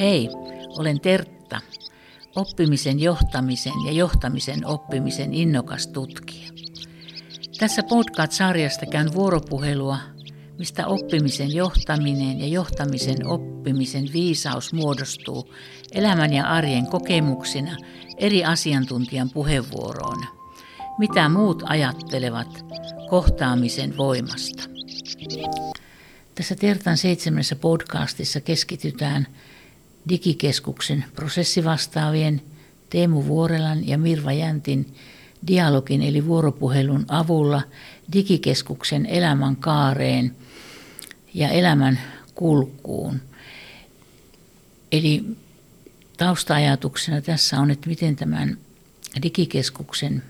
Hei, olen Tertta, oppimisen johtamisen ja johtamisen oppimisen innokas tutkija. Tässä podcast-sarjasta käyn vuoropuhelua, mistä oppimisen johtaminen ja johtamisen oppimisen viisaus muodostuu elämän ja arjen kokemuksina eri asiantuntijan puheenvuoroina. Mitä muut ajattelevat kohtaamisen voimasta. Tässä Tertan seitsemässä podcastissa keskitytään digikeskuksen prosessivastaavien Teemu Vuorelan ja Mirva Jäntin dialogin eli vuoropuhelun avulla digikeskuksen elämän kaareen ja elämän kulkuun. Eli taustaajatuksena tässä on, että miten tämän digikeskuksen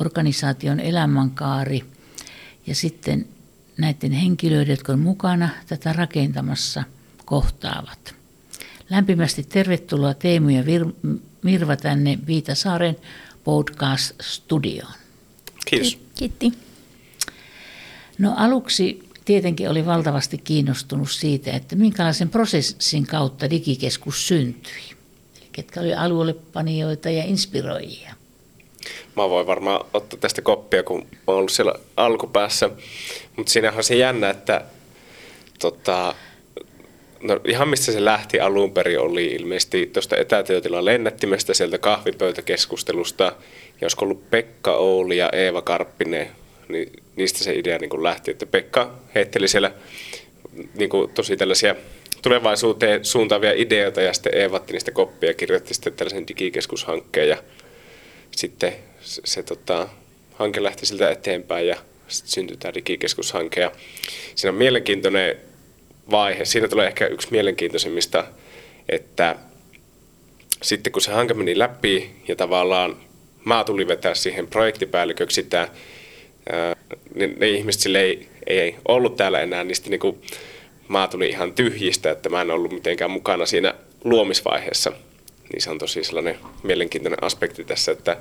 organisaation elämänkaari ja sitten näiden henkilöiden, jotka on mukana tätä rakentamassa, kohtaavat. Lämpimästi tervetuloa Teemu ja Vir- Mirva tänne Viitasaaren podcast-studioon. Kiitos. Kiitti. No aluksi tietenkin oli valtavasti kiinnostunut siitä, että minkälaisen prosessin kautta digikeskus syntyi. Eli ketkä oli alueellepanijoita ja inspiroijia. Mä voin varmaan ottaa tästä koppia, kun mä ollut siellä alkupäässä. Mutta siinähän on se jännä, että tota, no ihan mistä se lähti alun perin oli ilmeisesti tuosta etätyötilan lennättimestä sieltä kahvipöytäkeskustelusta. Ja olisiko ollut Pekka Ouli ja Eeva Karppinen, niin niistä se idea niin kuin lähti, että Pekka heitteli siellä niin kuin tosi tällaisia tulevaisuuteen suuntaavia ideoita ja sitten Eeva otti niistä koppia ja kirjoitti sitten tällaisen digikeskushankkeen ja sitten se, se tota, hanke lähti siltä eteenpäin ja syntyi tämä digikeskushanke. Ja siinä on mielenkiintoinen vaihe. Siinä tulee ehkä yksi mielenkiintoisimmista, että sitten kun se hanke meni läpi ja tavallaan mä tulin vetää siihen projektipäälliköksi sitä, ne, ne ihmiset sille ei, ei ollut täällä enää, niin sitten niin mä tulin ihan tyhjistä, että mä en ollut mitenkään mukana siinä luomisvaiheessa. Niin se on tosi sellainen mielenkiintoinen aspekti tässä, että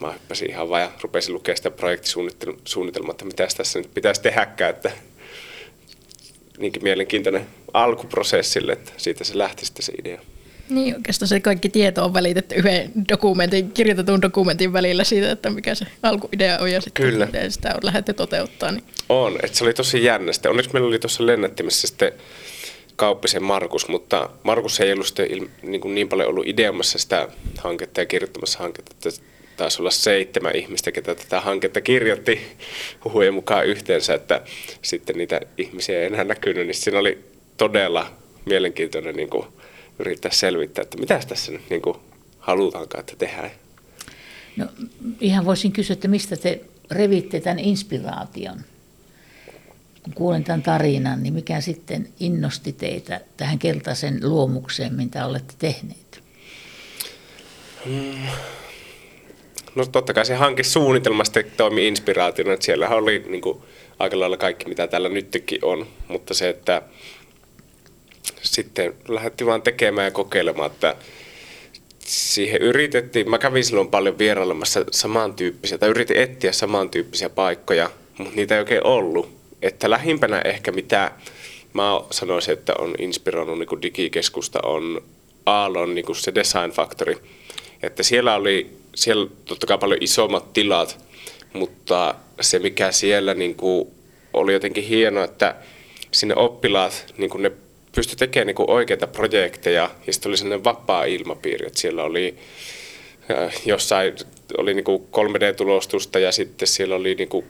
mä hyppäsin ihan vaan ja rupesin lukemaan sitä projektisuunnitelmaa, että mitä tässä nyt pitäisi tehdäkään, että niinkin mielenkiintoinen alkuprosessille, että siitä se lähti sitten se idea. Niin oikeastaan se kaikki tieto on välitetty yhden dokumentin, kirjoitetun dokumentin välillä siitä, että mikä se alkuidea on ja sitten Kyllä. miten sitä on lähdetty toteuttaa. Niin. On, että se oli tosi jännä. Sitten onneksi meillä oli tuossa lennättimessä sitten Kauppisen Markus, mutta Markus ei ollut sitten niin, kuin niin paljon ollut ideomassa sitä hanketta ja kirjoittamassa hanketta, että taisi olla seitsemän ihmistä, ketä tätä hanketta kirjoitti huhujen mukaan yhteensä, että sitten niitä ihmisiä ei enää näkynyt, niin siinä oli todella mielenkiintoinen niin kuin yrittää selvittää, että mitä tässä nyt niin kuin halutaankaan, että tehdään. No, ihan voisin kysyä, että mistä te revitte tämän inspiraation? Kun kuulen tämän tarinan, niin mikä sitten innosti teitä tähän keltaisen luomukseen, mitä olette tehneet? No totta kai se hankesuunnitelma sitten toimi inspiraationa, että siellä oli niin kuin, aika lailla kaikki, mitä täällä nytkin on, mutta se, että sitten lähdettiin vaan tekemään ja kokeilemaan, että siihen yritettiin, mä kävin silloin paljon vierailemassa samantyyppisiä, tai yritin etsiä samantyyppisiä paikkoja, mutta niitä ei oikein ollut. Että lähimpänä ehkä mitä mä sanoisin, että on inspiroinut niin digikeskusta on Aallon niin se Design Factory. Että siellä oli siellä totta kai paljon isommat tilat, mutta se mikä siellä niin kuin oli jotenkin hienoa, että sinne oppilaat niin kuin ne pystyi tekemään niin kuin oikeita projekteja ja sitten oli sellainen vapaa ilmapiiri, että siellä oli jossain oli niin kuin 3D-tulostusta ja sitten siellä oli niin kuin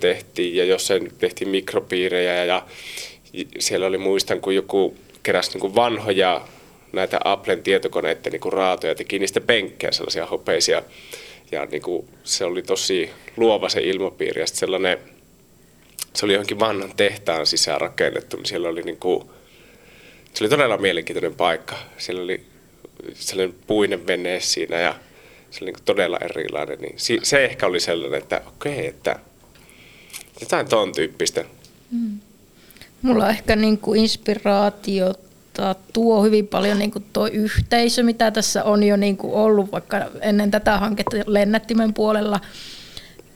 tehtiin ja jossain tehtiin mikropiirejä ja siellä oli muistan, kun joku keräsi niin kuin vanhoja näitä Applen tietokoneiden niin kuin raatoja, teki niistä penkkejä sellaisia hopeisia ja niin kuin, se oli tosi luova se ilmapiiri ja sellainen, se oli johonkin vanhan tehtaan sisään rakennettu, niin siellä oli niin kuin, se oli todella mielenkiintoinen paikka. Siellä oli sellainen puinen vene siinä ja se oli niin todella erilainen. Niin se ehkä oli sellainen, että okei, okay, että jotain ton tyyppistä. Mm. Mulla on ehkä niin kuin inspiraatiota tuo hyvin paljon niin kuin tuo yhteisö, mitä tässä on jo niin kuin ollut vaikka ennen tätä hanketta lennättimen puolella.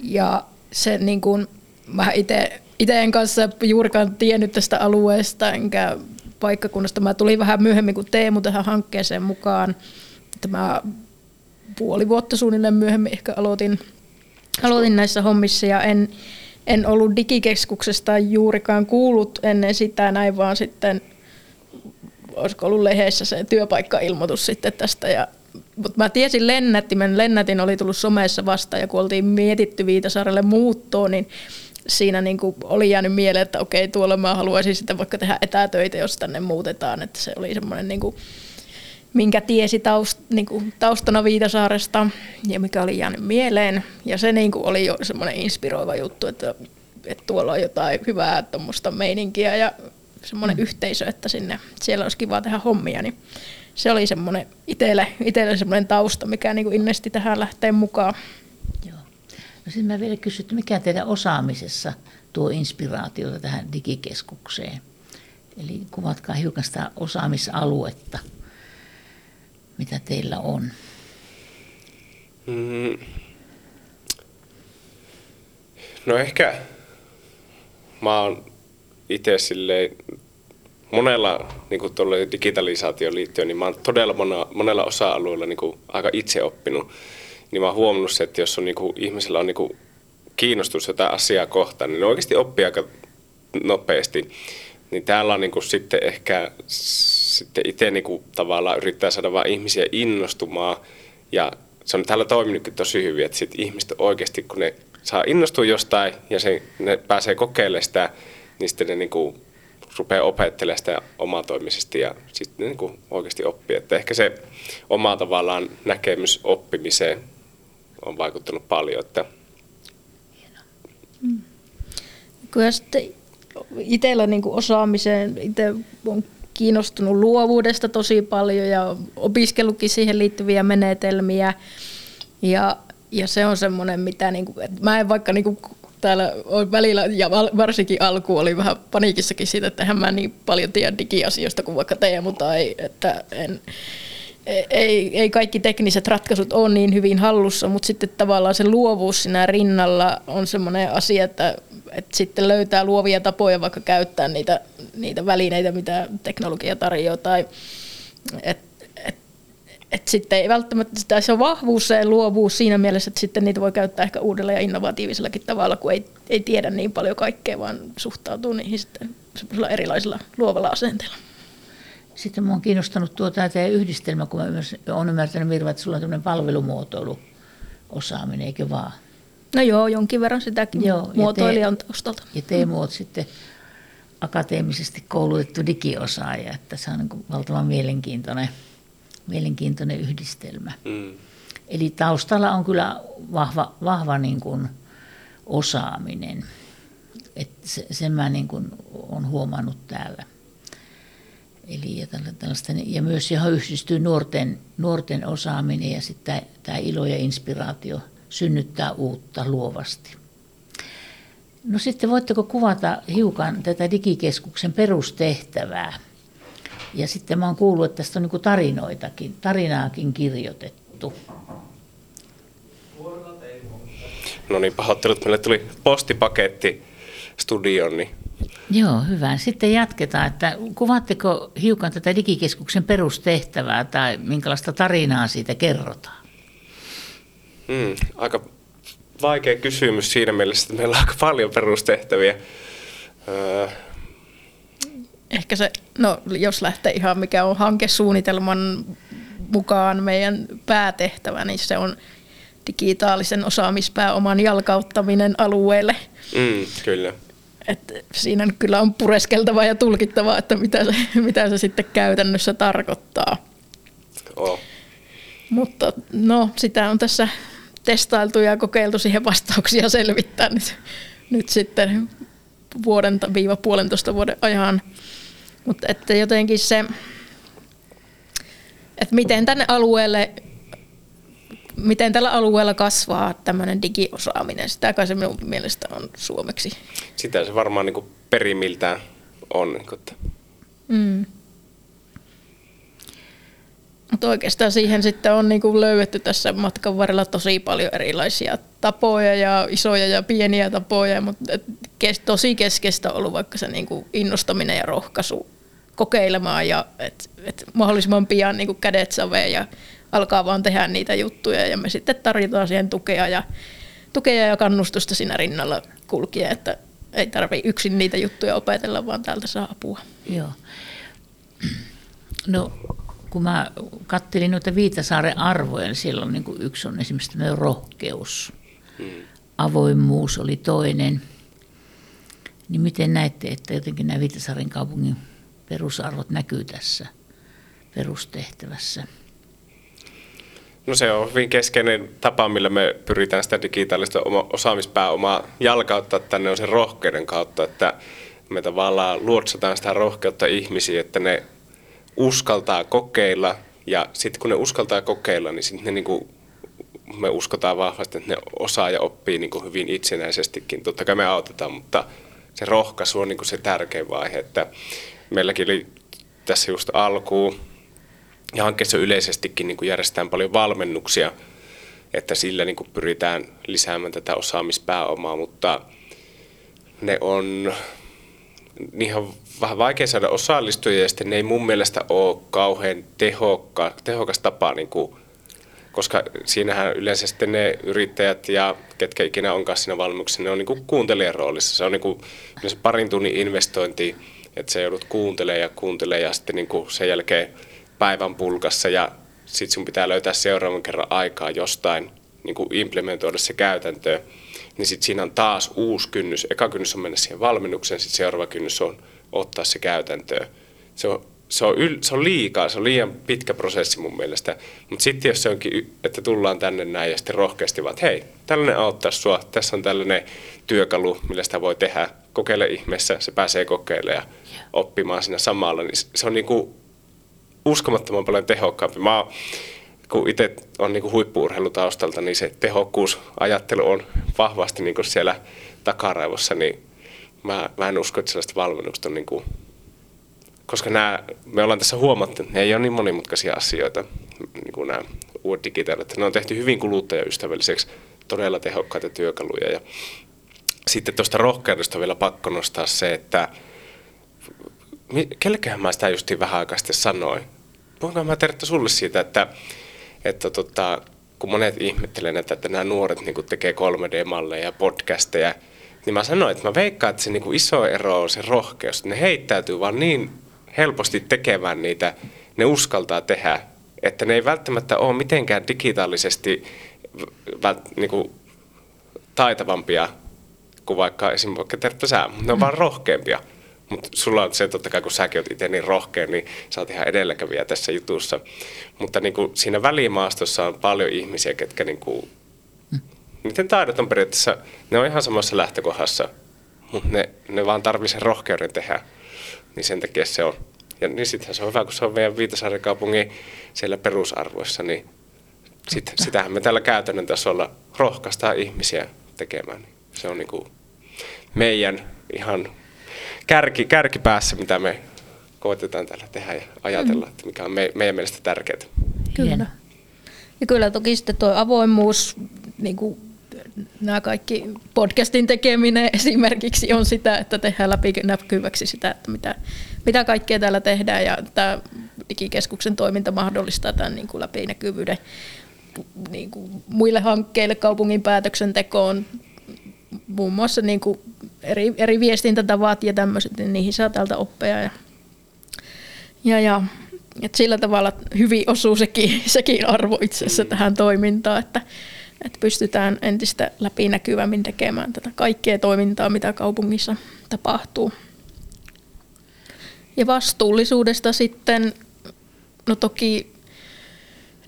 Ja se niin kuin, mä itse en kanssa juurikaan tiennyt tästä alueesta, enkä paikkakunnasta. Mä tulin vähän myöhemmin kuin Teemu tähän hankkeeseen mukaan. Tämä puoli vuotta suunnilleen myöhemmin ehkä aloitin, aloitin näissä hommissa ja en, en ollut digikeskuksesta juurikaan kuullut ennen sitä näin, vaan sitten olisiko ollut lehdessä se työpaikkailmoitus sitten tästä ja mutta mä tiesin lennättimen, lennätin oli tullut somessa vasta ja kun oltiin mietitty Viitasaarelle muuttoon, niin siinä niin kuin oli jäänyt mieleen, että okei, tuolla mä haluaisin sitten vaikka tehdä etätöitä, jos tänne muutetaan. Että se oli semmoinen, niin kuin, minkä tiesi taust, niin kuin taustana Viitasaaresta ja mikä oli jäänyt mieleen. Ja se niin kuin oli jo semmoinen inspiroiva juttu, että, että tuolla on jotain hyvää tuommoista meininkiä ja semmoinen mm. yhteisö, että sinne siellä olisi kiva tehdä hommia. Niin se oli semmoinen itselle, itselle semmoinen tausta, mikä niin kuin innesti tähän lähteen mukaan. Joo. No sitten mä vielä kysyn, että mikä teidän osaamisessa tuo inspiraatiota tähän digikeskukseen? Eli kuvatkaa hiukan sitä osaamisaluetta, mitä teillä on. Mm. No ehkä mä oon itse silleen monella niin kuin digitalisaatioon liittyen, niin mä oon todella mona, monella osa-alueella niin kuin aika itse oppinut. Niin mä oon huomannut se, että jos on, niin kuin, ihmisellä on niin kuin kiinnostus jotain asiaa kohtaan, niin ne oikeasti oppii aika nopeasti. Niin täällä on niin kuin sitten ehkä sitten itse niin kuin tavallaan yrittää saada vain ihmisiä innostumaan. Ja se on täällä toiminutkin tosi hyvin, että sit ihmiset oikeasti, kun ne saa innostua jostain ja se, ne pääsee kokeilemaan sitä, niin sitten ne niin kuin rupeaa opettelemaan sitä omatoimisesti ja sitten niin kuin oikeasti oppii. Että ehkä se oma tavallaan näkemys oppimiseen on vaikuttanut paljon. Että... Mm. Sitten itsellä niin osaamiseen, itse on kiinnostunut luovuudesta tosi paljon ja opiskellutkin siihen liittyviä menetelmiä. Ja, ja se on semmoinen, mitä niin kuin, että mä en vaikka niin kuin täällä on välillä, ja varsinkin alku oli vähän paniikissakin siitä, että hän mä niin paljon tiedä digiasioista kuin vaikka Teemu tai että en, ei, ei kaikki tekniset ratkaisut ole niin hyvin hallussa, mutta sitten tavallaan se luovuus siinä rinnalla on semmoinen asia, että, että sitten löytää luovia tapoja vaikka käyttää niitä, niitä välineitä, mitä teknologia tarjoaa, tai että et sitten ei välttämättä sitä, se on vahvuus se luovuus siinä mielessä, että sitten niitä voi käyttää ehkä uudella ja innovatiivisellakin tavalla, kun ei, ei tiedä niin paljon kaikkea, vaan suhtautuu niihin sitten erilaisilla luovalla asenteella. Sitten minua on kiinnostanut tuo tämä teidän yhdistelmä, kun olen ymmärtänyt Mirva, että sulla on tämmöinen palvelumuotoilu osaaminen, eikö vaan? No joo, jonkin verran sitäkin joo, muotoilijan taustalta. Ja Teemu olet sitten akateemisesti koulutettu digiosaaja, että se on niin valtavan mielenkiintoinen mielenkiintoinen yhdistelmä. Mm. Eli taustalla on kyllä vahva, vahva niin kuin osaaminen. Et se, sen mä niin kuin olen huomannut täällä. Eli ja, tällaista, ja myös johon yhdistyy nuorten, nuorten osaaminen ja sitten tämä ilo ja inspiraatio synnyttää uutta luovasti. No sitten voitteko kuvata hiukan tätä digikeskuksen perustehtävää? Ja sitten mä oon kuullut, että tästä on niin tarinoitakin, tarinaakin kirjoitettu. No niin, pahoittelut. Meille tuli postipaketti studioon. Niin... Joo, hyvä. Sitten jatketaan, että kuvaatteko hiukan tätä digikeskuksen perustehtävää tai minkälaista tarinaa siitä kerrotaan? Hmm, aika vaikea kysymys siinä mielessä, että meillä on aika paljon perustehtäviä. Öö, ehkä se, no jos lähtee ihan mikä on hankesuunnitelman mukaan meidän päätehtävä, niin se on digitaalisen osaamispääoman jalkauttaminen alueelle. Mm, kyllä. Et siinä kyllä on pureskeltava ja tulkittava, että mitä se, mitä se sitten käytännössä tarkoittaa. Oh. Mutta no, sitä on tässä testailtu ja kokeiltu siihen vastauksia selvittää nyt, nyt sitten vuoden viiva puolentoista vuoden ajan. Mutta että jotenkin se, että miten tänne alueelle, miten tällä alueella kasvaa tämmöinen digiosaaminen, sitä kai se minun mielestä on suomeksi. Sitä se varmaan niin perimiltään on. Niin kuin. Mm. Mutta oikeastaan siihen sitten on niin löydetty tässä matkan varrella tosi paljon erilaisia tapoja ja isoja ja pieniä tapoja, mutta tosi keskeistä on ollut vaikka se niin innostaminen ja rohkaisu kokeilemaan ja että et mahdollisimman pian niin kuin kädet saveen ja alkaa vaan tehdä niitä juttuja ja me sitten tarjotaan siihen tukea ja, tukea ja kannustusta siinä rinnalla kulkien, että ei tarvi yksin niitä juttuja opetella, vaan täältä saa apua. Joo. No, kun mä kattelin noita Viitasaaren arvoja, niin siellä on niin kuin yksi on esimerkiksi rohkeus. Avoimuus oli toinen. Niin miten näette, että jotenkin nämä Viitasaaren kaupungin perusarvot näkyy tässä perustehtävässä? No se on hyvin keskeinen tapa, millä me pyritään sitä digitaalista osaamispääomaa jalkauttaa tänne on sen rohkeuden kautta, että me tavallaan luotsataan sitä rohkeutta ihmisiä, että ne uskaltaa kokeilla ja sitten kun ne uskaltaa kokeilla, niin sitten ne niinku, me uskotaan vahvasti, että ne osaa ja oppii niinku hyvin itsenäisestikin. Totta kai me autetaan, mutta se rohkaisu on niinku se tärkein vaihe, että meilläkin oli tässä just alkuun ja hankkeessa yleisestikin niin kuin järjestetään paljon valmennuksia, että sillä niin kuin pyritään lisäämään tätä osaamispääomaa, mutta ne on, niihin on vähän vaikea saada osallistujia ja sitten ne ei mun mielestä ole kauhean tehokka, tehokas tapa, niin kuin, koska siinähän yleensä sitten ne yrittäjät ja ketkä ikinä onkaan siinä valmennuksessa, ne on niin kuin kuuntelijan roolissa. Se on niin kuin parin tunnin investointi, että se joudut kuuntelemaan ja kuuntelemaan ja sitten niin kuin sen jälkeen päivän pulkassa ja sitten sun pitää löytää seuraavan kerran aikaa jostain niin kuin implementoida se käytäntöön, niin sitten siinä on taas uusi kynnys. Eka kynnys on mennä siihen valmennukseen, sitten seuraava kynnys on ottaa se käytäntöön. Se on, se on, yl, se on liikaa, se on liian pitkä prosessi mun mielestä. Mutta sitten jos se onkin, että tullaan tänne näin ja sitten rohkeasti vaan, että hei, tällainen auttaa sua, tässä on tällainen työkalu, millä sitä voi tehdä, kokeile ihmeessä, se pääsee kokeilemaan oppimaan siinä samalla, niin se on niin kuin uskomattoman paljon tehokkaampi. Mä kun itse on niin huippuurheilutaustalta, niin se tehokkuusajattelu on vahvasti niin kuin siellä takaraivossa, niin mä, mä en usko, että sellaista valmennusta on niin kuin, koska nämä, me ollaan tässä huomattu, että ne ei ole niin monimutkaisia asioita, niin kuin nämä uudet digitaalit. Ne on tehty hyvin kuluttajaystävälliseksi, todella tehokkaita työkaluja. Ja sitten tuosta rohkeudesta vielä pakko nostaa se, että kelleköhän mä sitä justiin vähän aikaa sitten sanoin, voinko mä Tertta sulle siitä, että, että tota, kun monet ihmettelee näitä, että nämä nuoret niin tekee 3D-malleja ja podcasteja, niin mä sanoin, että mä veikkaan, että se niin iso ero on se rohkeus. Ne heittäytyy vaan niin helposti tekemään niitä, ne uskaltaa tehdä, että ne ei välttämättä ole mitenkään digitaalisesti vält, niin kuin, taitavampia kuin vaikka esimerkiksi vaikka Tertta sä, ne on vaan rohkeampia. Mutta sulla on se, totta kai kun säkin oot itse niin rohkea, niin sä oot ihan edelläkävijä tässä jutussa. Mutta niin kuin siinä välimaastossa on paljon ihmisiä, ketkä niin kuin, niiden taidot on periaatteessa, ne on ihan samassa lähtökohdassa, mutta ne, ne vaan tarvii sen rohkeuden tehdä. Niin sen takia se on. Ja niin sittenhän se on hyvä, kun se on meidän Viitasaaren kaupungin siellä perusarvoissa, niin sit, sitähän me tällä käytännön tasolla rohkaistaan ihmisiä tekemään. Se on niin kuin meidän ihan kärki, kärkipäässä, mitä me koetetaan täällä tehdä ja ajatella, mm. että mikä on me, meidän mielestä tärkeää. Kyllä. Ja kyllä toki sitten tuo avoimuus, niin kuin nämä kaikki podcastin tekeminen esimerkiksi on sitä, että tehdään läpinäkyväksi sitä, että mitä, mitä kaikkea täällä tehdään ja tämä digikeskuksen toiminta mahdollistaa tämän niin kuin läpinäkyvyyden niin kuin muille hankkeille, kaupungin päätöksentekoon, muun muassa niin kuin eri, eri viestintätavat ja tämmöiset, niin niihin saa täältä oppeja. Ja, ja, ja et sillä tavalla hyvin osuu sekin, sekin arvo itse asiassa mm. tähän toimintaan, että, että pystytään entistä läpinäkyvämmin tekemään tätä kaikkea toimintaa, mitä kaupungissa tapahtuu. Ja vastuullisuudesta sitten, no toki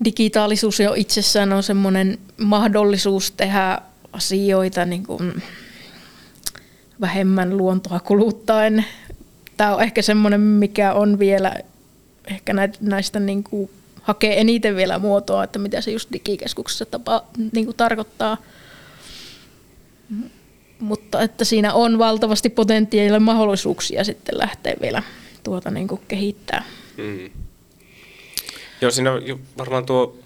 digitaalisuus jo itsessään on semmoinen mahdollisuus tehdä asioita niin kuin vähemmän luontoa kuluttaen. Tämä on ehkä semmoinen, mikä on vielä ehkä näistä niin kuin hakee eniten vielä muotoa, että mitä se just digikeskuksessa tapa, niin kuin tarkoittaa. Mutta että siinä on valtavasti potentiaalia mahdollisuuksia sitten lähteä vielä tuota niin kuin kehittää. Mm. Joo, siinä varmaan tuo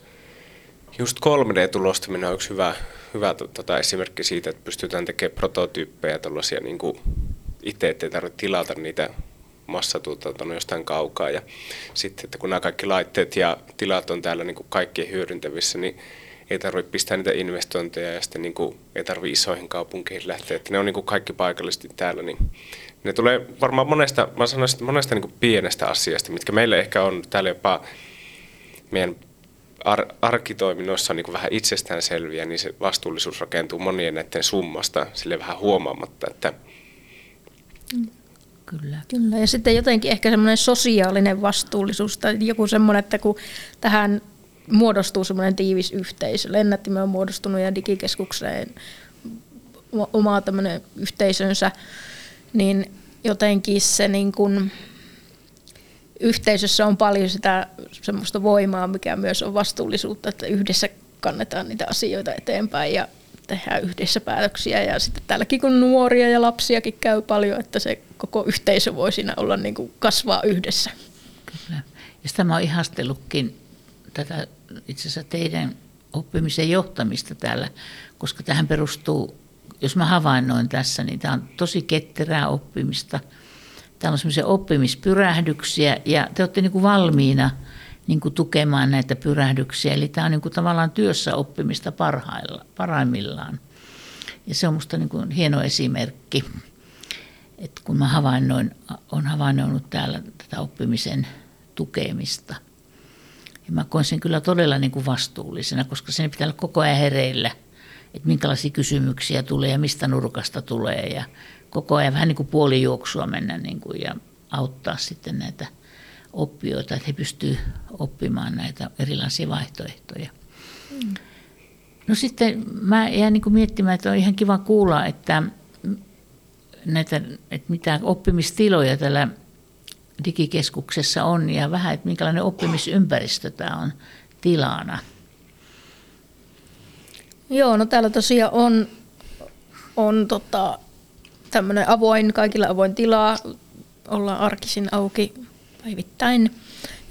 just 3D-tulostaminen on yksi hyvä, hyvä tota, esimerkki siitä, että pystytään tekemään prototyyppejä tällaisia niin kuin itse, ettei tarvitse tilata niitä massatuotanto on jostain kaukaa. Ja sitten, että kun nämä kaikki laitteet ja tilat on täällä niin kuin kaikkien hyödyntävissä, niin ei tarvitse pistää niitä investointeja ja sitten niin kuin ei tarvitse isoihin kaupunkeihin lähteä. Että ne on niin kuin kaikki paikallisesti täällä, niin ne tulee varmaan monesta, mä sanoisin, monesta niin kuin pienestä asiasta, mitkä meille ehkä on täällä jopa meidän ar- arkitoiminnoissa on niin vähän itsestäänselviä, niin se vastuullisuus rakentuu monien näiden summasta sille vähän huomaamatta, että Kyllä. Kyllä, ja sitten jotenkin ehkä semmoinen sosiaalinen vastuullisuus tai joku semmoinen, että kun tähän muodostuu semmoinen tiivis yhteisö. Lennättimme on muodostunut ja digikeskukseen oma tämmöinen yhteisönsä, niin jotenkin se niin kuin, yhteisössä on paljon sitä semmoista voimaa, mikä myös on vastuullisuutta, että yhdessä kannetaan niitä asioita eteenpäin ja tehdään yhdessä päätöksiä. Ja sitten täälläkin kun nuoria ja lapsiakin käy paljon, että se koko yhteisö voi siinä olla niin kuin kasvaa yhdessä. Kyllä. Ja sitä mä oon ihastellutkin tätä itse asiassa teidän oppimisen johtamista täällä, koska tähän perustuu, jos mä havainnoin tässä, niin tämä on tosi ketterää oppimista. Täällä on semmoisia oppimispyrähdyksiä ja te olette niin kuin valmiina niin kuin tukemaan näitä pyrähdyksiä. Eli tämä on niin kuin tavallaan työssä oppimista parhailla, parhaimmillaan. Ja se on minusta niin kuin hieno esimerkki, että kun mä havainnoin, olen havainnoinut täällä tätä oppimisen tukemista – ja mä koen sen kyllä todella niin kuin vastuullisena, koska sen pitää olla koko ajan hereillä, että minkälaisia kysymyksiä tulee ja mistä nurkasta tulee. Ja koko ajan vähän niin kuin puolijuoksua mennä niin kuin ja auttaa sitten näitä oppijoita, että he pystyvät oppimaan näitä erilaisia vaihtoehtoja. Mm. No sitten mä jään niin kuin miettimään, että on ihan kiva kuulla, että, näitä, että mitä oppimistiloja tällä digikeskuksessa on ja vähän, että minkälainen oppimisympäristö tämä on tilana. Joo, no täällä tosiaan on, on tota, tämmöinen avoin, kaikilla avoin tila. Ollaan arkisin auki päivittäin.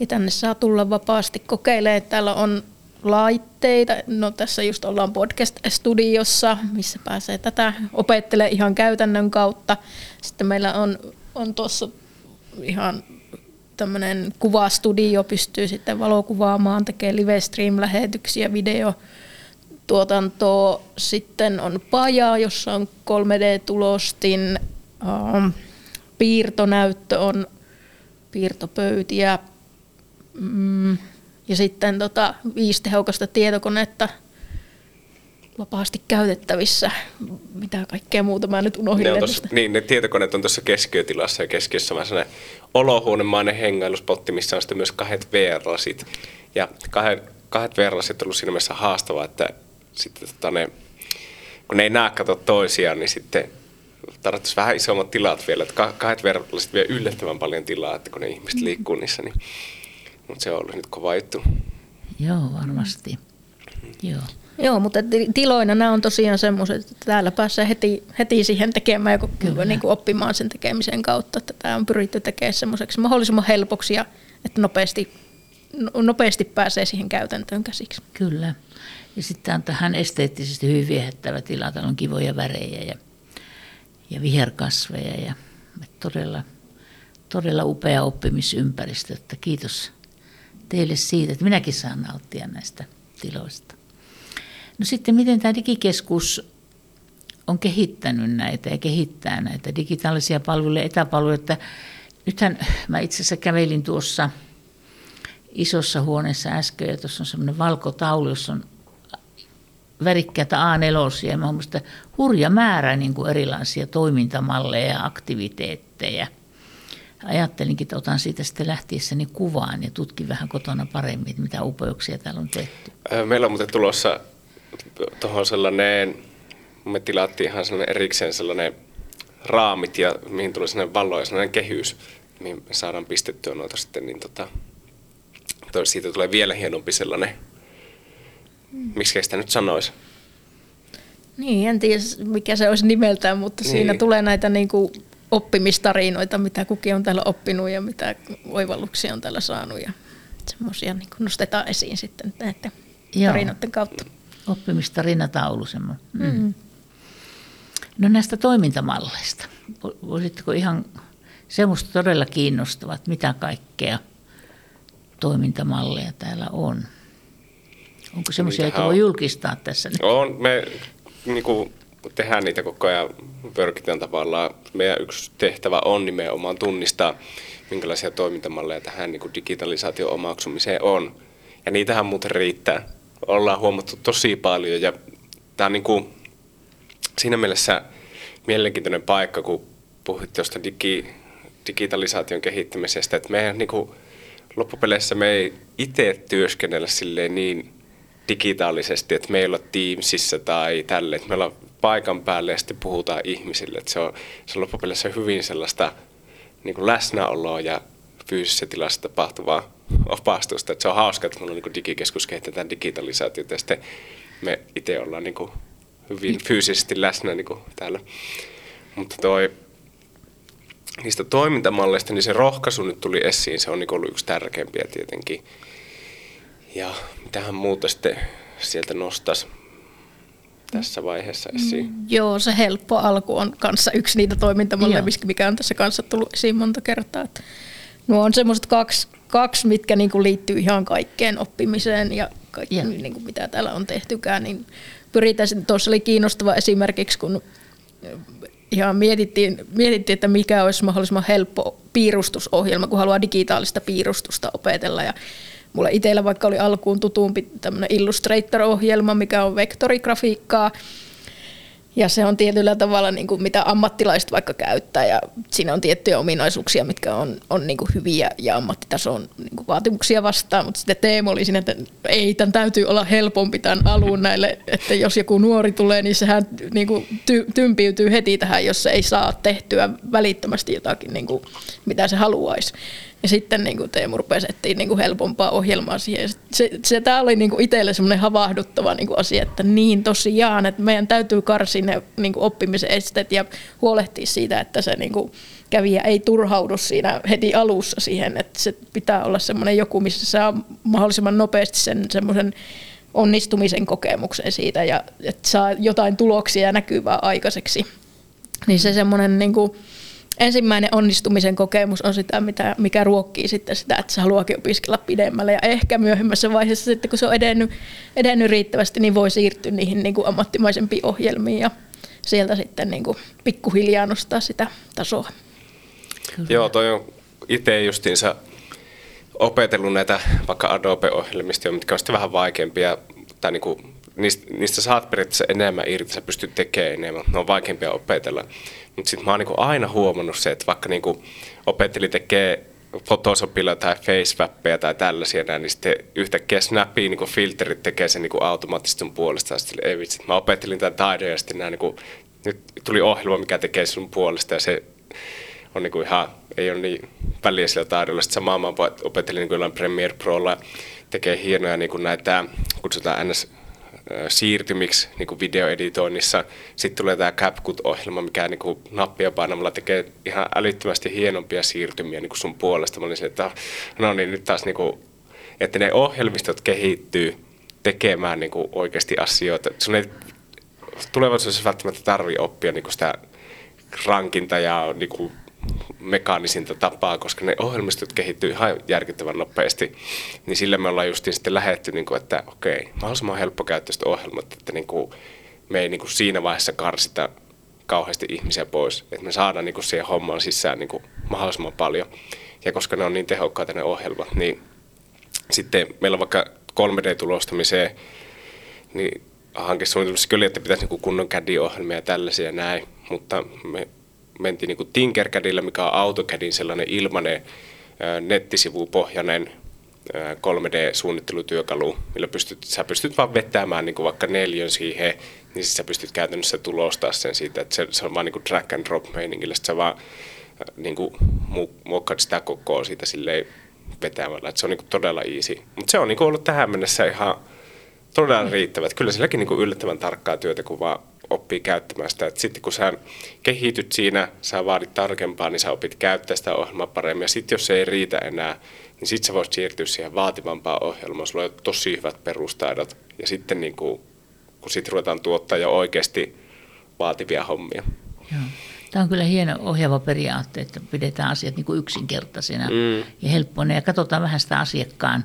Ja tänne saa tulla vapaasti kokeilemaan. Täällä on laitteita. No tässä just ollaan podcast-studiossa, missä pääsee tätä opettelemaan ihan käytännön kautta. Sitten meillä on, on tuossa ihan tämmöinen kuvastudio pystyy sitten valokuvaamaan, tekee live stream-lähetyksiä, video tuotantoa. Sitten on paja, jossa on 3D-tulostin, ähm, piirtonäyttö on piirtopöytiä mm, ja sitten tota, viisi tehokasta tietokonetta – vapaasti käytettävissä. Mitä kaikkea muuta mä nyt unohdin. Ne, tossa, niin, ne tietokoneet on tuossa keskiötilassa ja keskiössä on sellainen olohuonemainen hengailuspotti, missä on sitten myös kahdet VR-lasit. Ja kahdet, kahdet VR-lasit on ollut siinä mielessä haastavaa, että sitten tota ne, kun ne ei näe katso toisiaan, niin sitten tarvitsisi vähän isommat tilat vielä. Että kahdet VR-lasit vie yllättävän paljon tilaa, että kun ne ihmiset mm. liikkuu niissä. Niin, mutta se on ollut nyt kova juttu. Joo, varmasti. Joo. Joo, mutta tiloina nämä on tosiaan semmoiset, että täällä pääsee heti, heti siihen tekemään ja niin kuin oppimaan sen tekemisen kautta. Että tämä on pyritty tekemään semmoiseksi mahdollisimman helpoksi ja että nopeasti, no, nopeasti pääsee siihen käytäntöön käsiksi. Kyllä. Ja sitten on tähän esteettisesti hyvin viehättävä tila. Täällä on kivoja värejä ja, ja viherkasveja ja todella, todella upea oppimisympäristö. Että kiitos teille siitä, että minäkin saan nauttia näistä tiloista. No sitten miten tämä digikeskus on kehittänyt näitä ja kehittää näitä digitaalisia palveluja, etäpalveluja. Että nythän mä itse asiassa kävelin tuossa isossa huoneessa äsken ja tuossa on semmoinen valkotaulu, jossa on värikkäitä A4 ja mä hurja määrä niin kuin erilaisia toimintamalleja ja aktiviteetteja. Ajattelinkin, että otan siitä sitten lähtiessäni kuvaan ja tutkin vähän kotona paremmin, mitä upeuksia täällä on tehty. Meillä on muuten tulossa tuohon sellainen, me tilattiin ihan sellainen erikseen sellainen raamit ja mihin tulee sellainen valo ja sellainen kehys, mihin me saadaan pistettyä noita sitten, niin tota, siitä tulee vielä hienompi sellainen. Miksi sitä nyt sanoisi? Niin, en tiedä mikä se olisi nimeltään, mutta niin. siinä tulee näitä niin kuin oppimistarinoita, mitä kukin on täällä oppinut ja mitä oivalluksia on täällä saanut ja semmoisia niin nostetaan esiin sitten näiden Joo. tarinoiden kautta oppimistarinataulu semmoinen. Mm. Mm. No näistä toimintamalleista, voisitteko ihan Se musta todella kiinnostavat, mitä kaikkea toimintamalleja täällä on. Onko semmoisia, joita voi julkistaa tässä nyt? On. Me niin kuin, tehdään niitä koko ajan, pörkitään tavallaan. Meidän yksi tehtävä on nimenomaan tunnistaa, minkälaisia toimintamalleja tähän niin kuin digitalisaation omaksumiseen on. Ja niitähän muuten riittää. Ollaan huomattu tosi paljon ja tämä on niin kuin, siinä mielessä mielenkiintoinen paikka, kun puhuit tuosta digi, digitalisaation kehittämisestä, että meidän niin kuin, loppupeleissä me ei itse työskennellä silleen niin digitaalisesti, että meillä on Teamsissa tai tälle, että meillä on paikan päälle ja sitten puhutaan ihmisille. Että se on, se on loppupeleissä hyvin sellaista niin kuin läsnäoloa ja fyysisessä tilassa tapahtuvaa opastusta. Että se on hauska, että meillä on niin digikeskus kehitetään digitalisaatiota ja sitten me itse ollaan niin kuin hyvin fyysisesti läsnä niin kuin täällä. Mutta toi, niistä toimintamalleista, niin se rohkaisu nyt tuli esiin, se on niin ollut yksi tärkeimpiä tietenkin. Ja mitähän muuta sitten sieltä nostaisi tässä vaiheessa esiin? Mm, joo, se helppo alku on kanssa yksi niitä toimintamalleja, mikä on tässä kanssa tullut esiin monta kertaa. Että nuo on semmoiset kaksi, kaksi mitkä niinku liittyy ihan kaikkeen oppimiseen ja kaikki, yeah. niinku, mitä täällä on tehtykään. Niin pyritään, tuossa oli kiinnostava esimerkiksi, kun ihan mietittiin, mietittiin, että mikä olisi mahdollisimman helppo piirustusohjelma, kun haluaa digitaalista piirustusta opetella. Ja mulla itsellä vaikka oli alkuun tutumpi tämmöinen Illustrator-ohjelma, mikä on vektorigrafiikkaa, ja se on tietyllä tavalla niin kuin mitä ammattilaiset vaikka käyttää. Ja siinä on tiettyjä ominaisuuksia, mitkä on, on niin kuin hyviä ja ammattitason niin kuin vaatimuksia vastaan, mutta sitten Teemu oli siinä, että ei, tämän täytyy olla helpompi tämän alun näille, että jos joku nuori tulee, niin sehän niin kuin ty, tympiytyy heti tähän, jos se ei saa tehtyä välittömästi jotakin, niin kuin, mitä se haluaisi. Ja sitten niin kuin Teemu rupesi etsiä niin kuin helpompaa ohjelmaa siihen. Se, se, tämä oli niin kuin itselle semmoinen havahduttava niin kuin asia, että niin tosiaan, että meidän täytyy karsia ne niin kuin oppimisen esteet ja huolehtia siitä, että se niin kuin kävijä ei turhaudu siinä heti alussa siihen, että se pitää olla semmoinen joku, missä saa mahdollisimman nopeasti sen semmoisen onnistumisen kokemuksen siitä ja että saa jotain tuloksia ja näkyvää aikaiseksi. Niin se semmoinen niin kuin, ensimmäinen onnistumisen kokemus on sitä, mitä, mikä ruokkii sitten sitä, että se haluakin opiskella pidemmälle. Ja ehkä myöhemmässä vaiheessa sitten, kun se on edennyt, edennyt riittävästi, niin voi siirtyä niihin niin kuin ammattimaisempiin ohjelmiin ja sieltä sitten niin kuin pikkuhiljaa nostaa sitä tasoa. Kyllä. Joo, toi on itse justiinsa opetellut näitä vaikka Adobe-ohjelmistoja, mitkä on sitten vähän vaikeampia, tai niin kuin, niistä, niistä saat periaatteessa enemmän irti, sä pystyt tekemään enemmän, ne on vaikeampia opetella. Mutta sitten mä oon niinku aina huomannut se, että vaikka niinku opetteli tekee Photoshopilla tai Facewappeja tai tällaisia näin, niin sitten yhtäkkiä Snappiin niin filterit tekee sen niin automaattisesti puolesta. Sitten ei vitsi, mä opettelin tämän taidon ja sitten nämä, niin kuin, nyt tuli ohjelma, mikä tekee sun puolesta ja se on niin kuin ihan, ei ole niin väliä sillä taidolla. Sitten samaan mä opettelin niin kuin Premiere Prolla tekee hienoja niin kuin näitä, kutsutaan NS siirtymiksi niin kuin videoeditoinnissa. Sitten tulee tämä CapCut-ohjelma, mikä niin kuin nappia painamalla tekee ihan älyttömästi hienompia siirtymiä niin kuin sun puolesta. Mä olisin, että no niin, nyt taas niin kuin, että ne ohjelmistot kehittyy tekemään niin kuin oikeasti asioita. Sun ei tulevaisuudessa välttämättä tarvitse oppia niin kuin sitä rankinta ja niin kuin mekaanisinta tapaa, koska ne ohjelmistot kehittyy ihan järkyttävän nopeasti, niin sillä me ollaan justiin sitten lähetty, niin kuin, että okei, mahdollisimman helppokäyttöiset ohjelmat, että niin kuin, me ei niin kuin siinä vaiheessa karsita kauheasti ihmisiä pois, että me saadaan niin kuin siihen hommaan sisään niin kuin mahdollisimman paljon. Ja koska ne on niin tehokkaita ne ohjelmat, niin sitten meillä on vaikka 3D-tulostamiseen, niin hankesuunnitelmassa kyllä, että pitäisi niin kunnon CAD-ohjelmia ja tällaisia näin, mutta me mentiin niin kuin Tinkercadilla, mikä on AutoCADin sellainen ilmainen nettisivupohjainen 3D-suunnittelutyökalu, millä pystyt, sä pystyt vaan vetämään niin kuin vaikka neljön siihen, niin sä pystyt käytännössä tulostaa sen siitä, että se, se on vaan niin kuin drag and drop meiningillä, sä vaan niin kuin muokkaat sitä kokoa siitä silleen vetämällä, että se on niin kuin todella easy. Mutta se on niin kuin ollut tähän mennessä ihan todella riittävä. Kyllä silläkin niin kuin yllättävän tarkkaa työtä, kun vaan oppii käyttämään sitä. Et sitten kun sä kehityt siinä, sä vaadit tarkempaa, niin sä opit käyttää sitä ohjelmaa paremmin. Ja sitten jos se ei riitä enää, niin sitten sä voit siirtyä siihen vaativampaan ohjelmaan. Sulla on tosi hyvät perustaidot. Ja sitten niin kuin, kun sitten ruvetaan tuottaa jo oikeasti vaativia hommia. Joo. Tämä on kyllä hieno ohjaava periaate, että pidetään asiat niin kuin yksinkertaisina Mm. ja helppoina ja katsotaan vähän sitä asiakkaan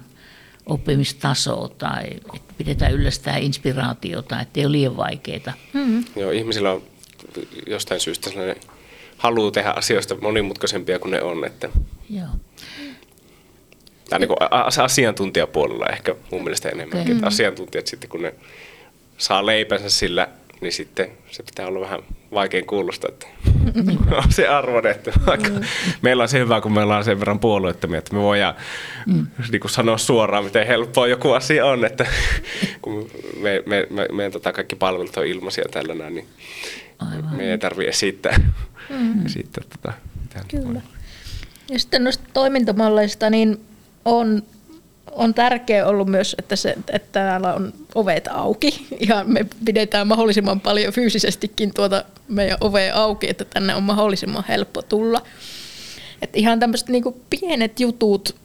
oppimistasoa tai että pidetään yllä sitä inspiraatiota, ettei ole liian vaikeita. Joo, ihmisillä on jostain syystä sellainen halu tehdä asioista monimutkaisempia kuin ne on. Että, Joo. tai niin kuin asiantuntijapuolella ehkä mun mielestä enemmänkin. Okei. Että asiantuntijat sitten kun ne saa leipänsä sillä, niin sitten se pitää olla vähän vaikein kuulosta, että on se arvon, että vaikka meillä on se hyvä, kun meillä on sen verran puolueettomia, että me voidaan mm. niin kuin sanoa suoraan, miten helppoa joku asia on, että kun me, me, me, meidän tota kaikki palvelut on ilmaisia tällä näin, niin Aivan. me ei tarvitse esittää, mm. esittää tota. Kyllä. Ja sitten noista toimintamalleista, niin on, on tärkeää ollut myös, että, se, että täällä on ovet auki ja me pidetään mahdollisimman paljon fyysisestikin tuota meidän ovea auki, että tänne on mahdollisimman helppo tulla. Et ihan tämmöiset niinku pienet jutut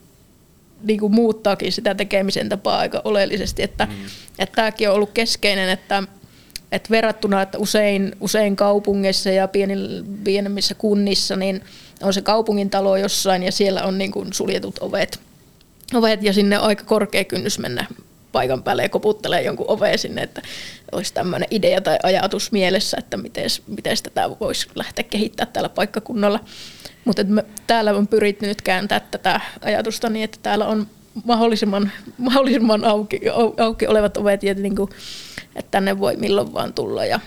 niinku muuttaakin sitä tekemisen tapaa aika oleellisesti, että mm. että tämäkin on ollut keskeinen, että että verrattuna, että usein, usein kaupungeissa ja pienil, pienemmissä kunnissa, niin on se kaupungin talo jossain ja siellä on niin kuin suljetut ovet, ovet ja sinne on aika korkea kynnys mennä paikan päälle ja koputtelee jonkun oveen sinne, että olisi tämmöinen idea tai ajatus mielessä, että miten tätä voisi lähteä kehittämään täällä paikkakunnalla. Mutta täällä on pyritty nyt kääntää tätä ajatusta niin, että täällä on mahdollisimman, mahdollisimman auki, auki olevat ovet ja niin kuin, että tänne voi milloin vaan tulla ja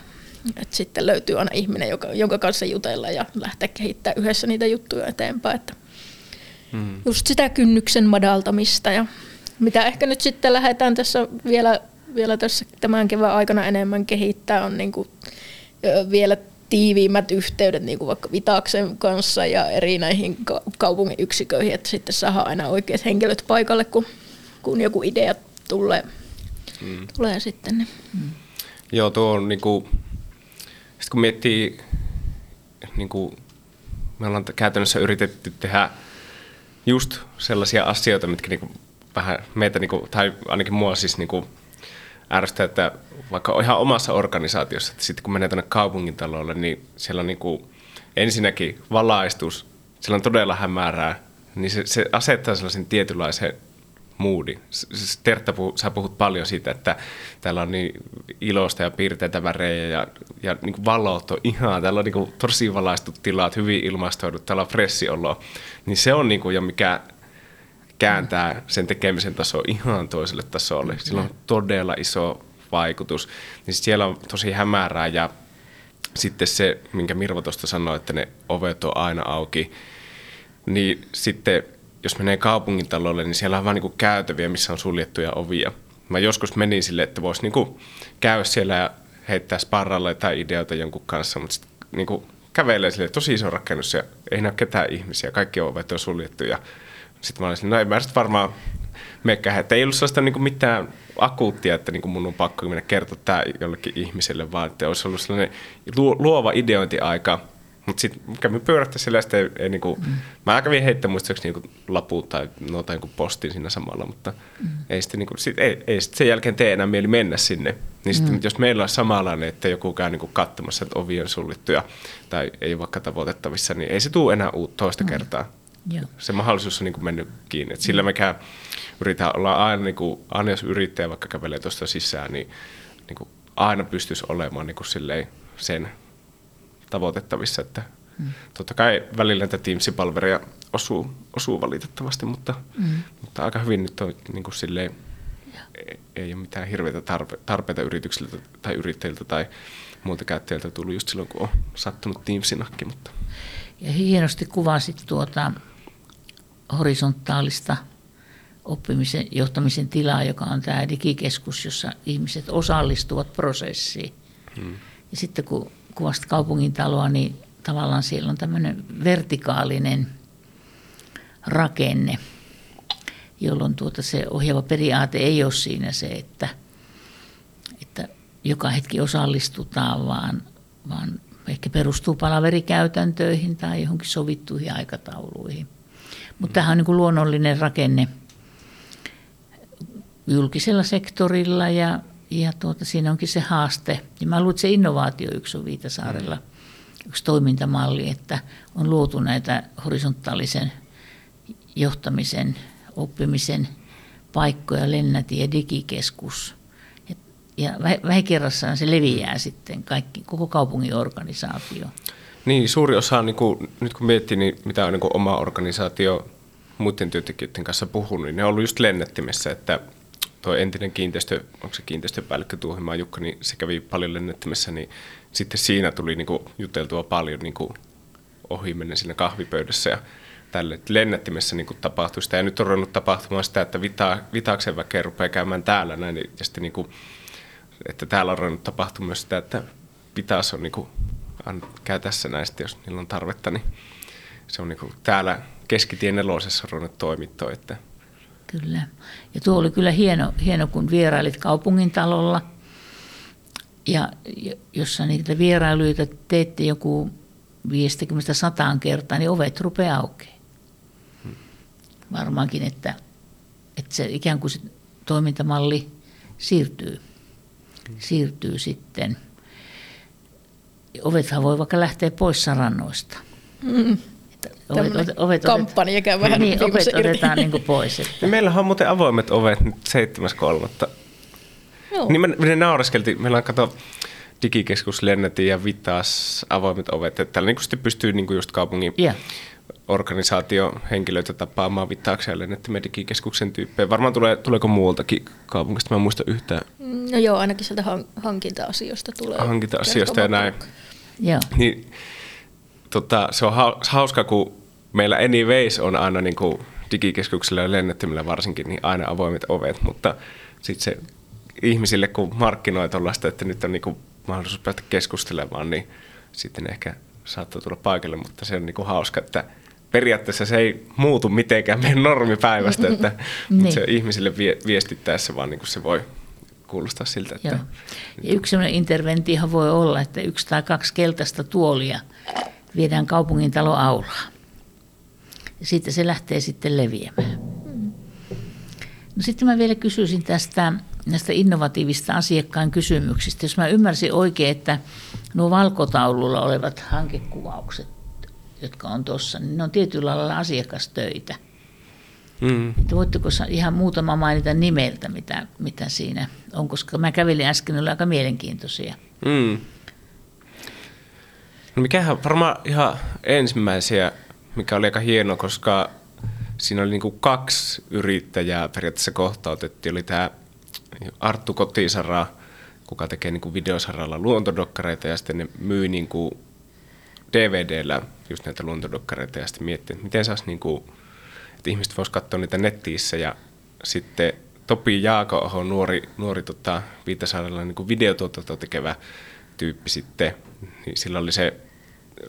että sitten löytyy aina ihminen, joka, jonka kanssa jutella ja lähteä kehittämään yhdessä niitä juttuja eteenpäin. Että hmm. Just sitä kynnyksen madaltamista ja mitä ehkä nyt sitten lähdetään tässä vielä, vielä tässä tämän kevään aikana enemmän kehittää on niin kuin, vielä tiiviimmät yhteydet niin kuin vaikka Vitaksen kanssa ja eri näihin kaupungin yksiköihin, että sitten saadaan aina oikeat henkilöt paikalle, kun, kun joku idea tulee, mm. tulee sitten. Niin. Mm. Joo, tuo on niinku, sit kun miettii, niinku, me ollaan käytännössä yritetty tehdä just sellaisia asioita, mitkä niinku vähän meitä, niinku, tai ainakin mua siis niinku, ärsyttää, että vaikka ihan omassa organisaatiossa, että sitten kun menee tuonne kaupungintalolle, niin siellä on niinku, ensinnäkin valaistus, siellä on todella hämärää, niin se, se asettaa sellaisen tietynlaisen moodi. Tertta, sä puhut paljon siitä, että täällä on niin ilosta ja piirteitä värejä ja, ja niin valot on ihan, täällä on niin tosi valaistut tilat, hyvin ilmastoidut, täällä on fressiolo. Niin se on niin kuin jo mikä kääntää sen tekemisen taso ihan toiselle tasolle. Sillä on todella iso vaikutus. Niin siellä on tosi hämärää ja sitten se, minkä Mirvo tuosta sanoi, että ne ovet on aina auki, niin sitten jos menee kaupungintalolle, niin siellä on vain niin käytäviä, missä on suljettuja ovia. Mä joskus menin sille, että voisi niin käydä siellä ja heittää sparralle tai ideoita jonkun kanssa, mutta sitten niin kävelee sille tosi iso rakennus ja ei näy ketään ihmisiä, kaikki ovet on suljettu ja sitten mä olisin, no ei mä sitten varmaan mekkään, että ei ollut sellaista niin mitään akuuttia, että niin mun on pakko mennä kertoa tämä jollekin ihmiselle, vaan että olisi ollut sellainen luova ideointiaika, mutta sitten kävin pyörättä sillä, että ei, ei niinku, mm. mä kävin heittää muistaakseni niinku laput tai no, tai joku postin siinä samalla, mutta mm. ei, sitten niinku, sit, ei, ei sit sen jälkeen tee enää mieli mennä sinne. Niin sitten, mm. jos meillä on samanlainen, että joku käy niinku katsomassa, että ovi on suljettuja tai ei vaikka tavoitettavissa, niin ei se tule enää uut toista mm. kertaa. Joo. Se mahdollisuus on niinku mennyt kiinni. Et sillä mekään yritetään olla aina, niinku, aina jos yrittäjä vaikka kävelee tuosta sisään, niin niinku, aina pystyisi olemaan niinku sen tavoitettavissa. Että mm. Totta kai välillä näitä Teams-palveluja osuu, osuu valitettavasti, mutta, mm. mutta aika hyvin nyt on niin kuin silleen, ei, ei ole mitään hirveitä tarpe, tarpeita yrityksiltä tai yrittäjiltä tai muilta käyttäjiltä tullut just silloin, kun on sattunut Teamsinakki. Mutta. Ja hienosti kuvasit tuota horisontaalista oppimisen johtamisen tilaa, joka on tämä digikeskus, jossa ihmiset osallistuvat prosessiin. Hmm. Ja sitten kun kuvasta kaupungintaloa, niin tavallaan siellä on tämmöinen vertikaalinen rakenne, jolloin tuota se ohjaava periaate ei ole siinä se, että, että joka hetki osallistutaan, vaan, vaan ehkä perustuu palaverikäytäntöihin tai johonkin sovittuihin aikatauluihin. Mutta tämähän on niin kuin luonnollinen rakenne julkisella sektorilla ja ja tuota, siinä onkin se haaste. Ja mä luulen, että se innovaatio yksi on Viitasaarella yksi toimintamalli, että on luotu näitä horisontaalisen johtamisen, oppimisen paikkoja, lennäti ja digikeskus. Ja vähikerrassaan se leviää sitten kaikki, koko kaupungin organisaatio. Niin, suuri osa, niin kuin, nyt kun miettii, niin mitä on niin kuin oma organisaatio muiden työntekijöiden kanssa puhunut, niin ne on ollut just lennättimessä, että tuo entinen kiinteistö, onko se kiinteistöpäällikkö Tuuhimaa Jukka, niin se kävi paljon lennättimessä, niin sitten siinä tuli niin kuin juteltua paljon niin kuin ohi mennä siinä kahvipöydässä ja tälle lennättimessä niin kuin tapahtui sitä. Ja nyt on ruvennut tapahtumaan sitä, että vita, Vitaaksen väkeä rupeaa käymään täällä näin, ja sitten niin kuin, että täällä on ruvennut tapahtumaan myös sitä, että Vitaas on niin kuin, käy tässä näistä, jos niillä on tarvetta, niin se on niin kuin täällä keskitien nelosessa ruvennut toimittua, että Kyllä. Ja tuo oli kyllä hieno, hieno kun vierailit kaupungin talolla. Ja jossa niitä vierailuita teette joku 50-100 kertaa, niin ovet rupeaa. Hmm. Varmaankin, että, että se ikään kuin se toimintamalli siirtyy, siirtyy sitten. Ovethan voi vaikka lähteä pois sarannoista. Mm ovet, ovet, kampanja käy vähän niin, ovet otetaan niin pois. Että. Meillähän on muuten avoimet ovet nyt 7.3. Niin me, me naureskeltiin, meillä on kato digikeskus Lenneti ja Vitas avoimet ovet, että täällä niin pystyy niin just kaupungin yeah. organisaatiohenkilöitä tapaamaan Vitaaksen ja Lennettimen digikeskuksen tyyppejä. Varmaan tulee, tuleeko muualtakin kaupungista, mä en muista yhtään. No joo, ainakin sieltä hankinta-asioista tulee. Hankinta-asioista ja näin. Joo. Niin, tota, se on hauska, kun meillä anyways on aina niin kuin digikeskuksilla ja lennättimillä varsinkin niin aina avoimet ovet, mutta sitten se ihmisille, kun markkinoi tuollaista, että nyt on niin kuin mahdollisuus päästä keskustelemaan, niin sitten ehkä saattaa tulla paikalle, mutta se on niin kuin hauska, että periaatteessa se ei muutu mitenkään meidän normipäivästä, että niin. se ihmisille vie, viestittäessä vaan niin kuin se voi kuulostaa siltä. Että Joo. Ja yksi sellainen interventiohan voi olla, että yksi tai kaksi keltaista tuolia viedään kaupungin talo aulaan. Ja siitä se lähtee sitten leviämään. No sitten mä vielä kysyisin tästä näistä innovatiivista asiakkaan kysymyksistä. Jos mä ymmärsin oikein, että nuo valkotaululla olevat hankekuvaukset, jotka on tuossa, niin ne on tietyllä lailla asiakastöitä. Mm. Että voitteko ihan muutama mainita nimeltä, mitä, mitä siinä on, koska mä kävelin äsken, oli aika mielenkiintoisia. Mm. No mikähän varmaan ihan ensimmäisiä, mikä oli aika hieno, koska siinä oli niinku kaksi yrittäjää periaatteessa kohtautettiin. Oli tämä Arttu Kotisara, kuka tekee niinku videosaralla luontodokkareita ja sitten ne myy niinku DVDllä just näitä luontodokkareita ja sitten miettii, että miten saisi niinku, että ihmiset vois katsoa niitä nettiissä ja sitten Topi Jaako nuori, nuori tota, Viitasaarella niin videotuotantoa tekevä tyyppi sitten, niin sillä oli se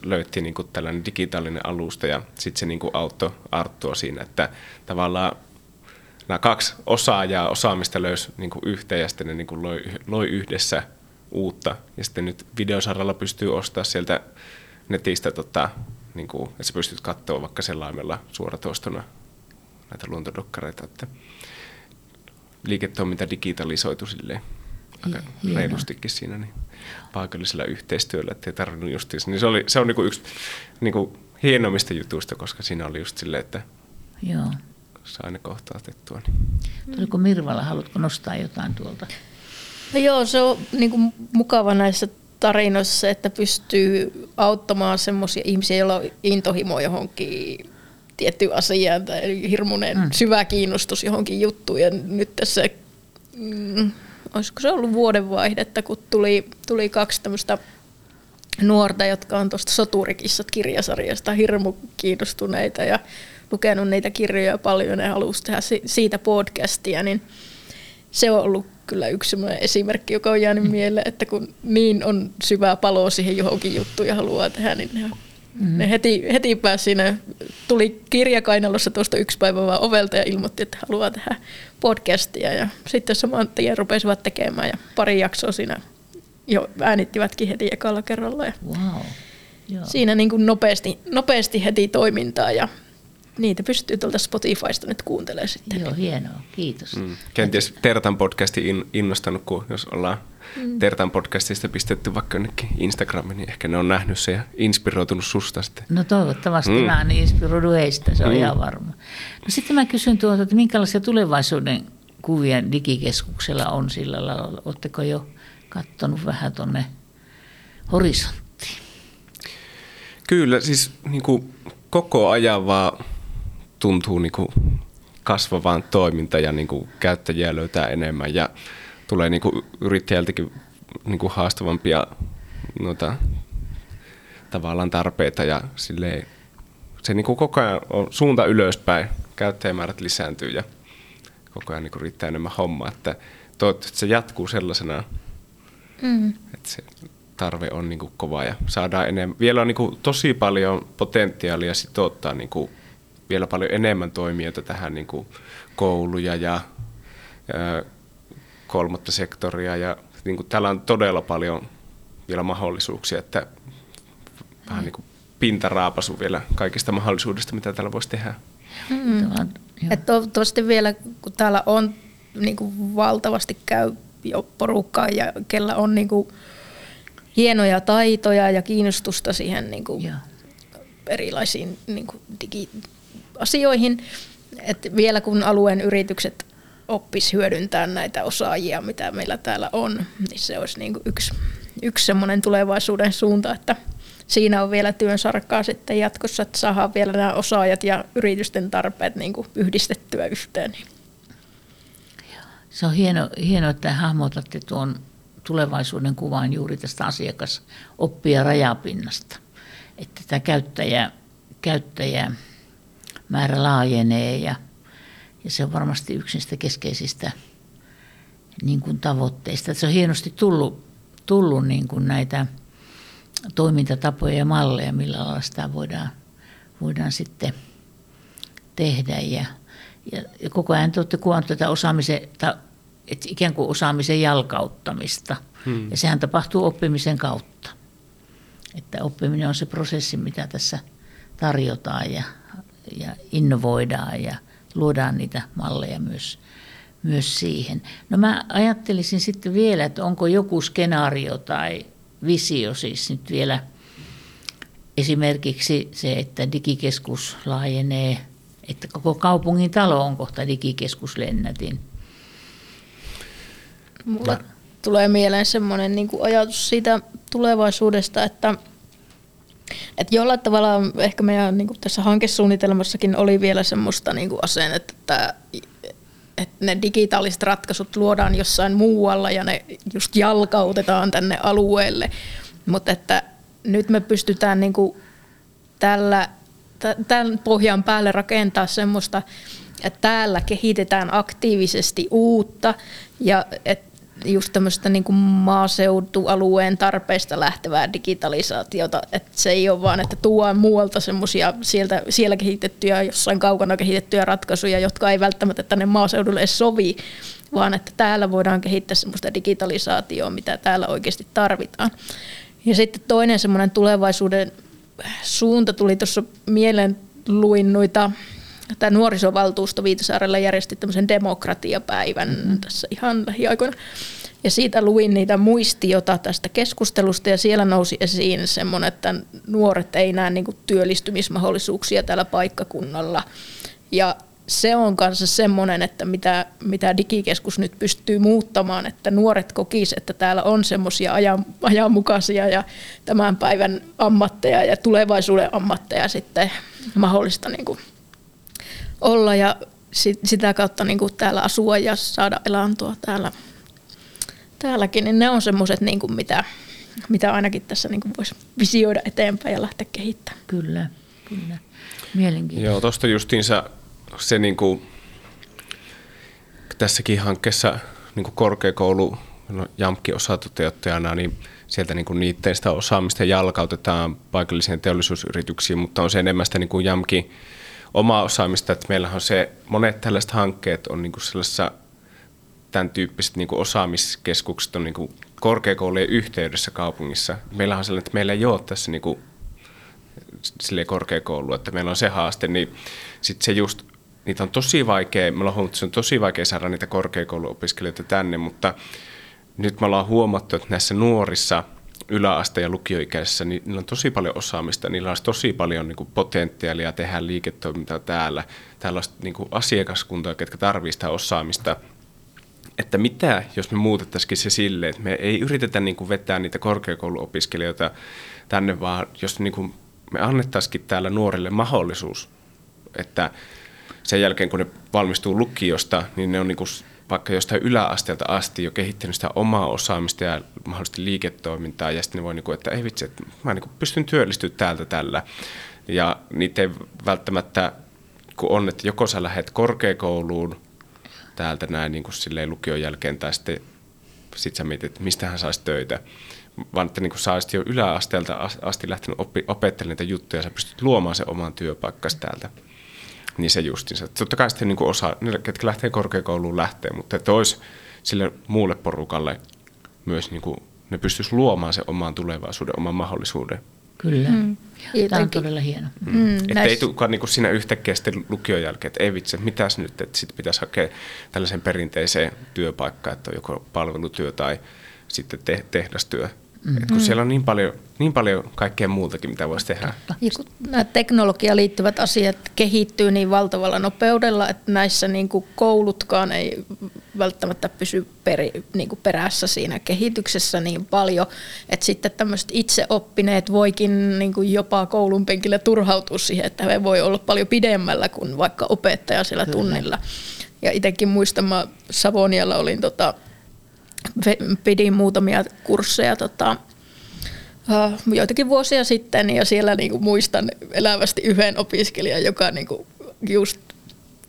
löyttiin niin kuin tällainen digitaalinen alusta ja sitten se niin kuin auttoi Arttua siinä, että tavallaan nämä kaksi osaajaa, osaamista löysi niin kuin yhteen ja sitten ne niin kuin loi, loi yhdessä uutta. Ja sitten nyt videosaralla pystyy ostaa sieltä netistä, tota, niin kuin, että sä pystyt katsoa vaikka selaimella suoratoistona näitä luontodokkareita, että liiketoiminta digitalisoitu silleen aika reilustikin siinä. Niin paikallisella yhteistyöllä, ettei tarvinnut justiinsa. Niin se, oli, se on niinku yksi niinku hienommista jutuista, koska siinä oli just silleen, että Joo. sai ne kohtautettua. Niin. Tuliko Mirvala, haluatko nostaa jotain tuolta? No joo, se on niinku mukava näissä tarinoissa, että pystyy auttamaan semmoisia ihmisiä, joilla on intohimo johonkin tiettyyn asiaan tai hirmuinen mm. syvä kiinnostus johonkin juttuun. Ja nyt tässä mm, olisiko se ollut vuodenvaihdetta, kun tuli, tuli kaksi tämmöistä nuorta, jotka on tuosta Soturikissat kirjasarjasta hirmu kiinnostuneita ja lukenut niitä kirjoja paljon ja halusi tehdä siitä podcastia, niin se on ollut kyllä yksi esimerkki, joka on jäänyt mieleen, että kun niin on syvää palo siihen johonkin juttuun ja haluaa tehdä, niin ne Mm-hmm. Ne heti, heti pääsi siinä, tuli kirjakainalossa tuosta yksi päivä vaan ovelta ja ilmoitti, että haluaa tehdä podcastia. Ja sitten saman tien rupesivat tekemään ja pari jaksoa siinä jo äänittivätkin heti ekalla kerralla. Ja wow. Joo. Siinä niin kuin nopeasti, nopeasti heti toimintaa ja niitä pystyy tuolta Spotifysta nyt kuuntelemaan sitten. Joo, hienoa. Kiitos. Mm. Kenties Tertan podcasti in, innostanut, kun jos ollaan mm. Tertan podcastista pistetty vaikka jonnekin Instagramiin, niin ehkä ne on nähnyt se ja inspiroitunut susta sitten. No toivottavasti mm. mä oon inspiroidu heistä, se on mm. ihan varma. No sitten mä kysyn tuota, että minkälaisia tulevaisuuden kuvia digikeskuksella on sillä lailla? Oletteko jo katsonut vähän tuonne horisonttiin? Kyllä, siis niin kuin koko ajan vaan tuntuu niin kuin kasvavaan toiminta ja niin kuin käyttäjiä löytää enemmän ja tulee niin kuin yrittäjältäkin niin kuin haastavampia noita, tavallaan tarpeita ja silleen, se niin kuin koko ajan on suunta ylöspäin, käyttäjämäärät lisääntyy ja koko ajan niin kuin riittää enemmän hommaa, että toivottavasti se jatkuu sellaisena, mm. että se tarve on niin kuin kova ja saadaan enemmän. Vielä on niin kuin tosi paljon potentiaalia sitouttaa niin kuin vielä paljon enemmän toimijoita tähän niin kuin kouluja ja, ja kolmatta sektoria ja niin kuin täällä on todella paljon vielä mahdollisuuksia, että vähän niin kuin pintaraapasu vielä kaikista mahdollisuudesta, mitä täällä voisi tehdä. Mm. Et toivottavasti vielä, kun täällä on niin kuin valtavasti käy jo porukkaa ja kellä on niin kuin hienoja taitoja ja kiinnostusta siihen niin kuin erilaisiin niin kuin digiasioihin, että vielä kun alueen yritykset oppis hyödyntää näitä osaajia, mitä meillä täällä on, niin se olisi niin yksi, yksi semmoinen tulevaisuuden suunta, että siinä on vielä työn sarkkaa sitten jatkossa, että saadaan vielä nämä osaajat ja yritysten tarpeet niin kuin yhdistettyä yhteen. Se on hieno, hieno, että hahmotatte tuon tulevaisuuden kuvan juuri tästä asiakasoppia rajapinnasta. Että tämä käyttäjä, käyttäjä määrä laajenee ja, ja se on varmasti yksi niistä keskeisistä niin kuin tavoitteista. Että se on hienosti tullut, tullut niin kuin näitä toimintatapoja ja malleja, millä lailla sitä voidaan, voidaan sitten tehdä. Ja, ja, ja koko ajan te olette kuvannut tätä osaamisen, että ikään kuin osaamisen jalkauttamista. Hmm. Ja sehän tapahtuu oppimisen kautta. Että oppiminen on se prosessi, mitä tässä tarjotaan ja, ja innovoidaan ja luodaan niitä malleja myös, myös siihen. No mä ajattelisin sitten vielä, että onko joku skenaario tai visio siis nyt vielä esimerkiksi se, että digikeskus laajenee, että koko kaupungin talo on kohta digikeskuslennätin. Mulle tulee mieleen semmoinen niin ajatus siitä tulevaisuudesta, että että jollain tavalla ehkä meidän niin kuin tässä hankesuunnitelmassakin oli vielä semmoista niin kuin asennetta, että, että ne digitaaliset ratkaisut luodaan jossain muualla ja ne just jalkautetaan tänne alueelle. Mutta että nyt me pystytään niin kuin tällä, tämän pohjan päälle rakentaa semmoista, että täällä kehitetään aktiivisesti uutta ja että just tämmöistä niin kuin maaseutualueen tarpeista lähtevää digitalisaatiota. Että se ei ole vaan, että tuodaan muualta semmoisia sieltä, siellä kehitettyjä, jossain kaukana kehitettyjä ratkaisuja, jotka ei välttämättä tänne maaseudulle edes sovi, vaan että täällä voidaan kehittää semmoista digitalisaatioa, mitä täällä oikeasti tarvitaan. Ja sitten toinen semmoinen tulevaisuuden suunta tuli tuossa mieleen, luin noita tämä nuorisovaltuusto Viitasaarella järjesti tämmöisen demokratiapäivän mm-hmm. tässä ihan lähiaikoina. Ja siitä luin niitä muistiota tästä keskustelusta ja siellä nousi esiin semmoinen, että nuoret ei näe niin kuin työllistymismahdollisuuksia tällä paikkakunnalla. Ja se on kanssa semmoinen, että mitä, mitä digikeskus nyt pystyy muuttamaan, että nuoret kokis, että täällä on semmoisia ajan, ajanmukaisia ja tämän päivän ammatteja ja tulevaisuuden ammatteja sitten mahdollista niin kuin olla ja sit, sitä kautta niin kuin täällä asua ja saada elantoa täällä, täälläkin, niin ne on semmoiset, niin kuin mitä, mitä ainakin tässä niin kuin voisi visioida eteenpäin ja lähteä kehittämään. Kyllä, kyllä. Mielenkiintoista. Joo, tuosta justiinsa se niin kuin, tässäkin hankkeessa niin kuin korkeakoulu no, Jamkki osatoteuttajana, niin sieltä niin kuin niiden sitä osaamista jalkautetaan paikallisiin teollisuusyrityksiin, mutta on se enemmän sitä niin kuin Jamki omaa osaamista, että meillä on se, monet tällaiset hankkeet on niin kuin sellaisessa tämän tyyppiset niin kuin osaamiskeskukset on niin kuin korkeakoulujen yhteydessä kaupungissa. Meillä on sellainen, että meillä ei ole tässä niin kuin, korkeakoulu, että meillä on se haaste, niin sitten se just, niitä on tosi vaikea, meillä on huomattu, että se on tosi vaikea saada niitä korkeakouluopiskelijoita tänne, mutta nyt me ollaan huomattu, että näissä nuorissa yläaste- ja lukioikäisissä, niin niillä on tosi paljon osaamista, niillä olisi tosi paljon niin kuin potentiaalia tehdä liiketoimintaa täällä. Olisi niin kuin asiakaskuntaa, ketkä tarvitsevat sitä osaamista. Että mitä, jos me muutettaisikin se silleen, että me ei yritetä niin kuin vetää niitä korkeakouluopiskelijoita tänne, vaan jos niin kuin me annettaisikin täällä nuorille mahdollisuus, että sen jälkeen kun ne valmistuu lukiosta, niin ne on niin kuin vaikka jostain yläasteelta asti jo kehittänyt sitä omaa osaamista ja mahdollisesti liiketoimintaa, ja sitten ne voi, niin kuin, että ei vitsi, että mä niin kuin pystyn työllistyä täältä tällä. Ja niitä ei välttämättä, kun on, että joko sä lähdet korkeakouluun täältä näin niin kuin silleen lukion jälkeen, tai sitten sit sä mietit, että mistä hän saisi töitä, vaan että niin kuin sä olisit jo yläasteelta asti lähtenyt opettelemaan niitä juttuja, ja sä pystyt luomaan sen oman työpaikkasi täältä niin se justiinsa. Totta kai sitten niin kuin osa, ne, ketkä lähtee korkeakouluun lähtee, mutta että olisi sille muulle porukalle myös niin kuin, ne pystyisi luomaan sen oman tulevaisuuden, oman mahdollisuuden. Kyllä. Mm. Tämä on todella hieno. Mm. Mm. Että näis... ei tulekaan niin siinä yhtäkkiä sitten lukion jälkeen, että ei vitsi, mitäs nyt, että sitten pitäisi hakea tällaisen perinteiseen työpaikkaan, että on joko palvelutyö tai sitten te- tehdastyö. Mm. Et kun siellä on niin paljon, niin paljon kaikkea muutakin, mitä voisi tehdä. Ja kun nämä teknologiaan liittyvät asiat kehittyy niin valtavalla nopeudella, että näissä niin kuin koulutkaan ei välttämättä pysy peri, niin kuin perässä siinä kehityksessä niin paljon, että sitten tämmöiset itseoppineet voikin niin kuin jopa koulun penkille turhautua siihen, että he voi olla paljon pidemmällä kuin vaikka opettaja siellä tunnilla. Ja itsekin muistan, mä Savonialla olin tota, pidin muutamia kursseja tota, joitakin vuosia sitten ja siellä niinku muistan elävästi yhden opiskelijan, joka niinku just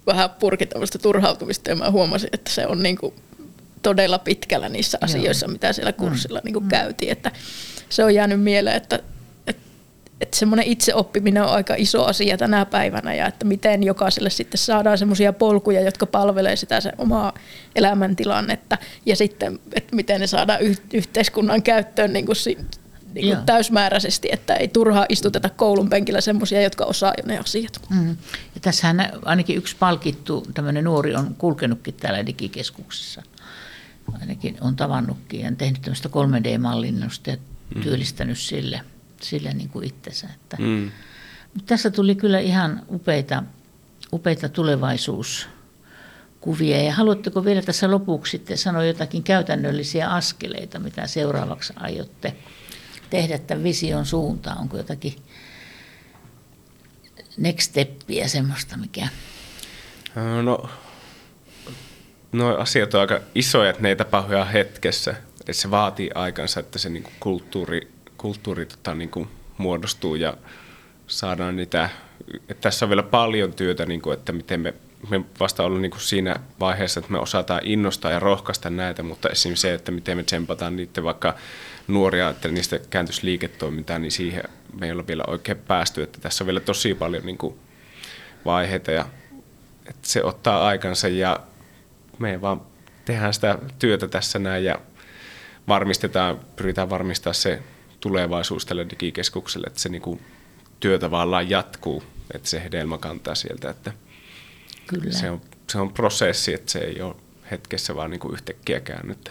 vähän purki tämmöistä turhautumista ja mä huomasin, että se on niinku todella pitkällä niissä asioissa, Joo. mitä siellä kurssilla mm. niinku mm. käytiin. Että se on jäänyt mieleen, että että semmoinen itseoppiminen on aika iso asia tänä päivänä ja että miten jokaiselle sitten saadaan semmoisia polkuja, jotka palvelee sitä se omaa elämäntilannetta ja sitten, että miten ne saadaan yhteiskunnan käyttöön niin kuin, niin kuin täysmääräisesti, että ei turhaa istuteta koulun penkillä semmoisia, jotka osaa jo ne asiat. Mm. Ja tässähän ainakin yksi palkittu tämmöinen nuori on kulkenutkin täällä digikeskuksessa. Ainakin on tavannutkin ja tehnyt tämmöistä 3D-mallinnosta ja mm. työllistänyt sille – sille niin kuin itsensä. Että. Mm. Mutta tässä tuli kyllä ihan upeita, upeita tulevaisuuskuvia. Ja haluatteko vielä tässä lopuksi sitten sanoa jotakin käytännöllisiä askeleita, mitä seuraavaksi aiotte tehdä tämän vision suuntaan? Onko jotakin next steppia semmoista, mikä... No, no asiat on aika isoja, että ne ei tapahdu ihan hetkessä. Että se vaatii aikansa, että se niinku kulttuuri kulttuuri tota, niin kuin muodostuu ja saadaan niitä, että tässä on vielä paljon työtä, niin kuin, että miten me, me vasta ollaan niin kuin siinä vaiheessa, että me osataan innostaa ja rohkaista näitä, mutta esimerkiksi se, että miten me tsempataan niiden vaikka nuoria, että niistä kääntyisi liiketoimintaan, niin siihen me ei ole vielä oikein päästy, että tässä on vielä tosi paljon niin kuin vaiheita ja että se ottaa aikansa ja me vaan tehdään sitä työtä tässä näin ja varmistetaan, pyritään varmistaa se tulevaisuus tälle digikeskukselle, että se niinku työ tavallaan jatkuu, että se hedelmä kantaa sieltä, että Kyllä. Se, on, se on prosessi, että se ei ole hetkessä vaan niinku yhtäkkiä käännyttä.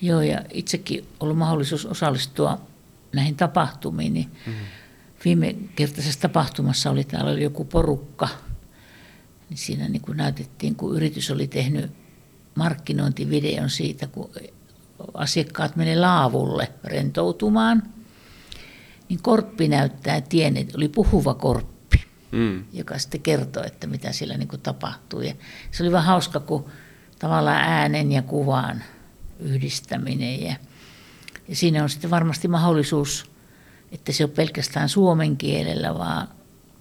Joo, ja itsekin ollut mahdollisuus osallistua näihin tapahtumiin, niin mm-hmm. viime kertaisessa tapahtumassa oli täällä oli joku porukka, niin siinä niin kuin näytettiin, kun yritys oli tehnyt markkinointivideon siitä, kun asiakkaat menee laavulle rentoutumaan, niin korppi näyttää tien, että oli puhuva korppi, mm. joka sitten kertoo, että mitä siellä niin kuin tapahtuu. Ja se oli vähän hauska, kun tavallaan äänen ja kuvan yhdistäminen. Ja, ja siinä on sitten varmasti mahdollisuus, että se on pelkästään suomen kielellä, vaan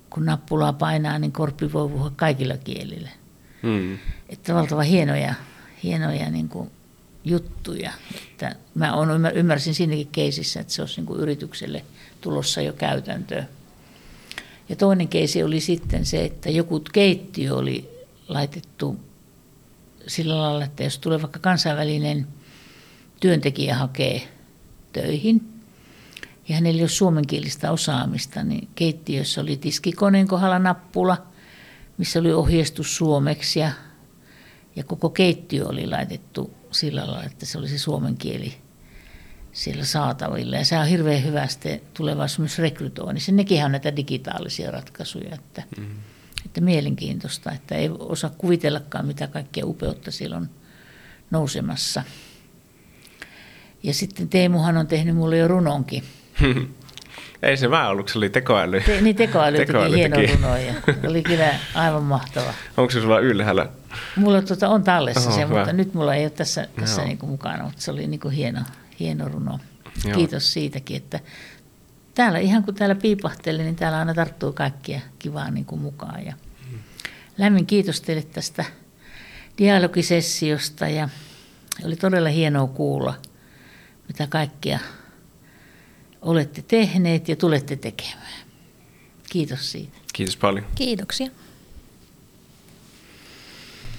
kun nappulaa painaa, niin korppi voi puhua kaikilla kielillä. Mm. Että valtava hienoja, hienoja niin kuin juttuja. Että mä on, ymmärsin siinäkin keisissä, että se olisi niin yritykselle tulossa jo käytäntöä. Ja toinen keisi oli sitten se, että joku keittiö oli laitettu sillä lailla, että jos tulee vaikka kansainvälinen työntekijä hakee töihin, ja hänellä ei ole suomenkielistä osaamista, niin keittiössä oli tiskikoneen kohdalla nappula, missä oli ohjeistus suomeksi ja Ja koko keittiö oli laitettu sillä lailla, että se olisi suomen kieli siellä saatavilla. Ja se on hirveän hyvä sitten tulevaisuudessa myös rekrytoinnissa. Nekin on näitä digitaalisia ratkaisuja, että, mm. että mielenkiintoista, että ei osaa kuvitellakaan, mitä kaikkea upeutta siellä on nousemassa. Ja sitten Teemuhan on tehnyt mulle jo runonkin. Ei se vaan ollut, se oli tekoäly. Te, niin tekoäly, tekoäly teki hieno runo ja oli kyllä aivan mahtava. Onko se sulla ylhäällä? Mulla tuota, on tallessa Oho, se, hyvä. mutta nyt mulla ei ole tässä, tässä niin kuin mukana, mutta se oli niin kuin hieno, hieno runo. Joo. Kiitos siitäkin, että täällä ihan kun täällä piipahteli, niin täällä aina tarttuu kaikkia kivaa niin kuin mukaan. Ja lämmin kiitos teille tästä dialogisessiosta ja oli todella hienoa kuulla, mitä kaikkea olette tehneet ja tulette tekemään. Kiitos siitä. Kiitos paljon. Kiitoksia.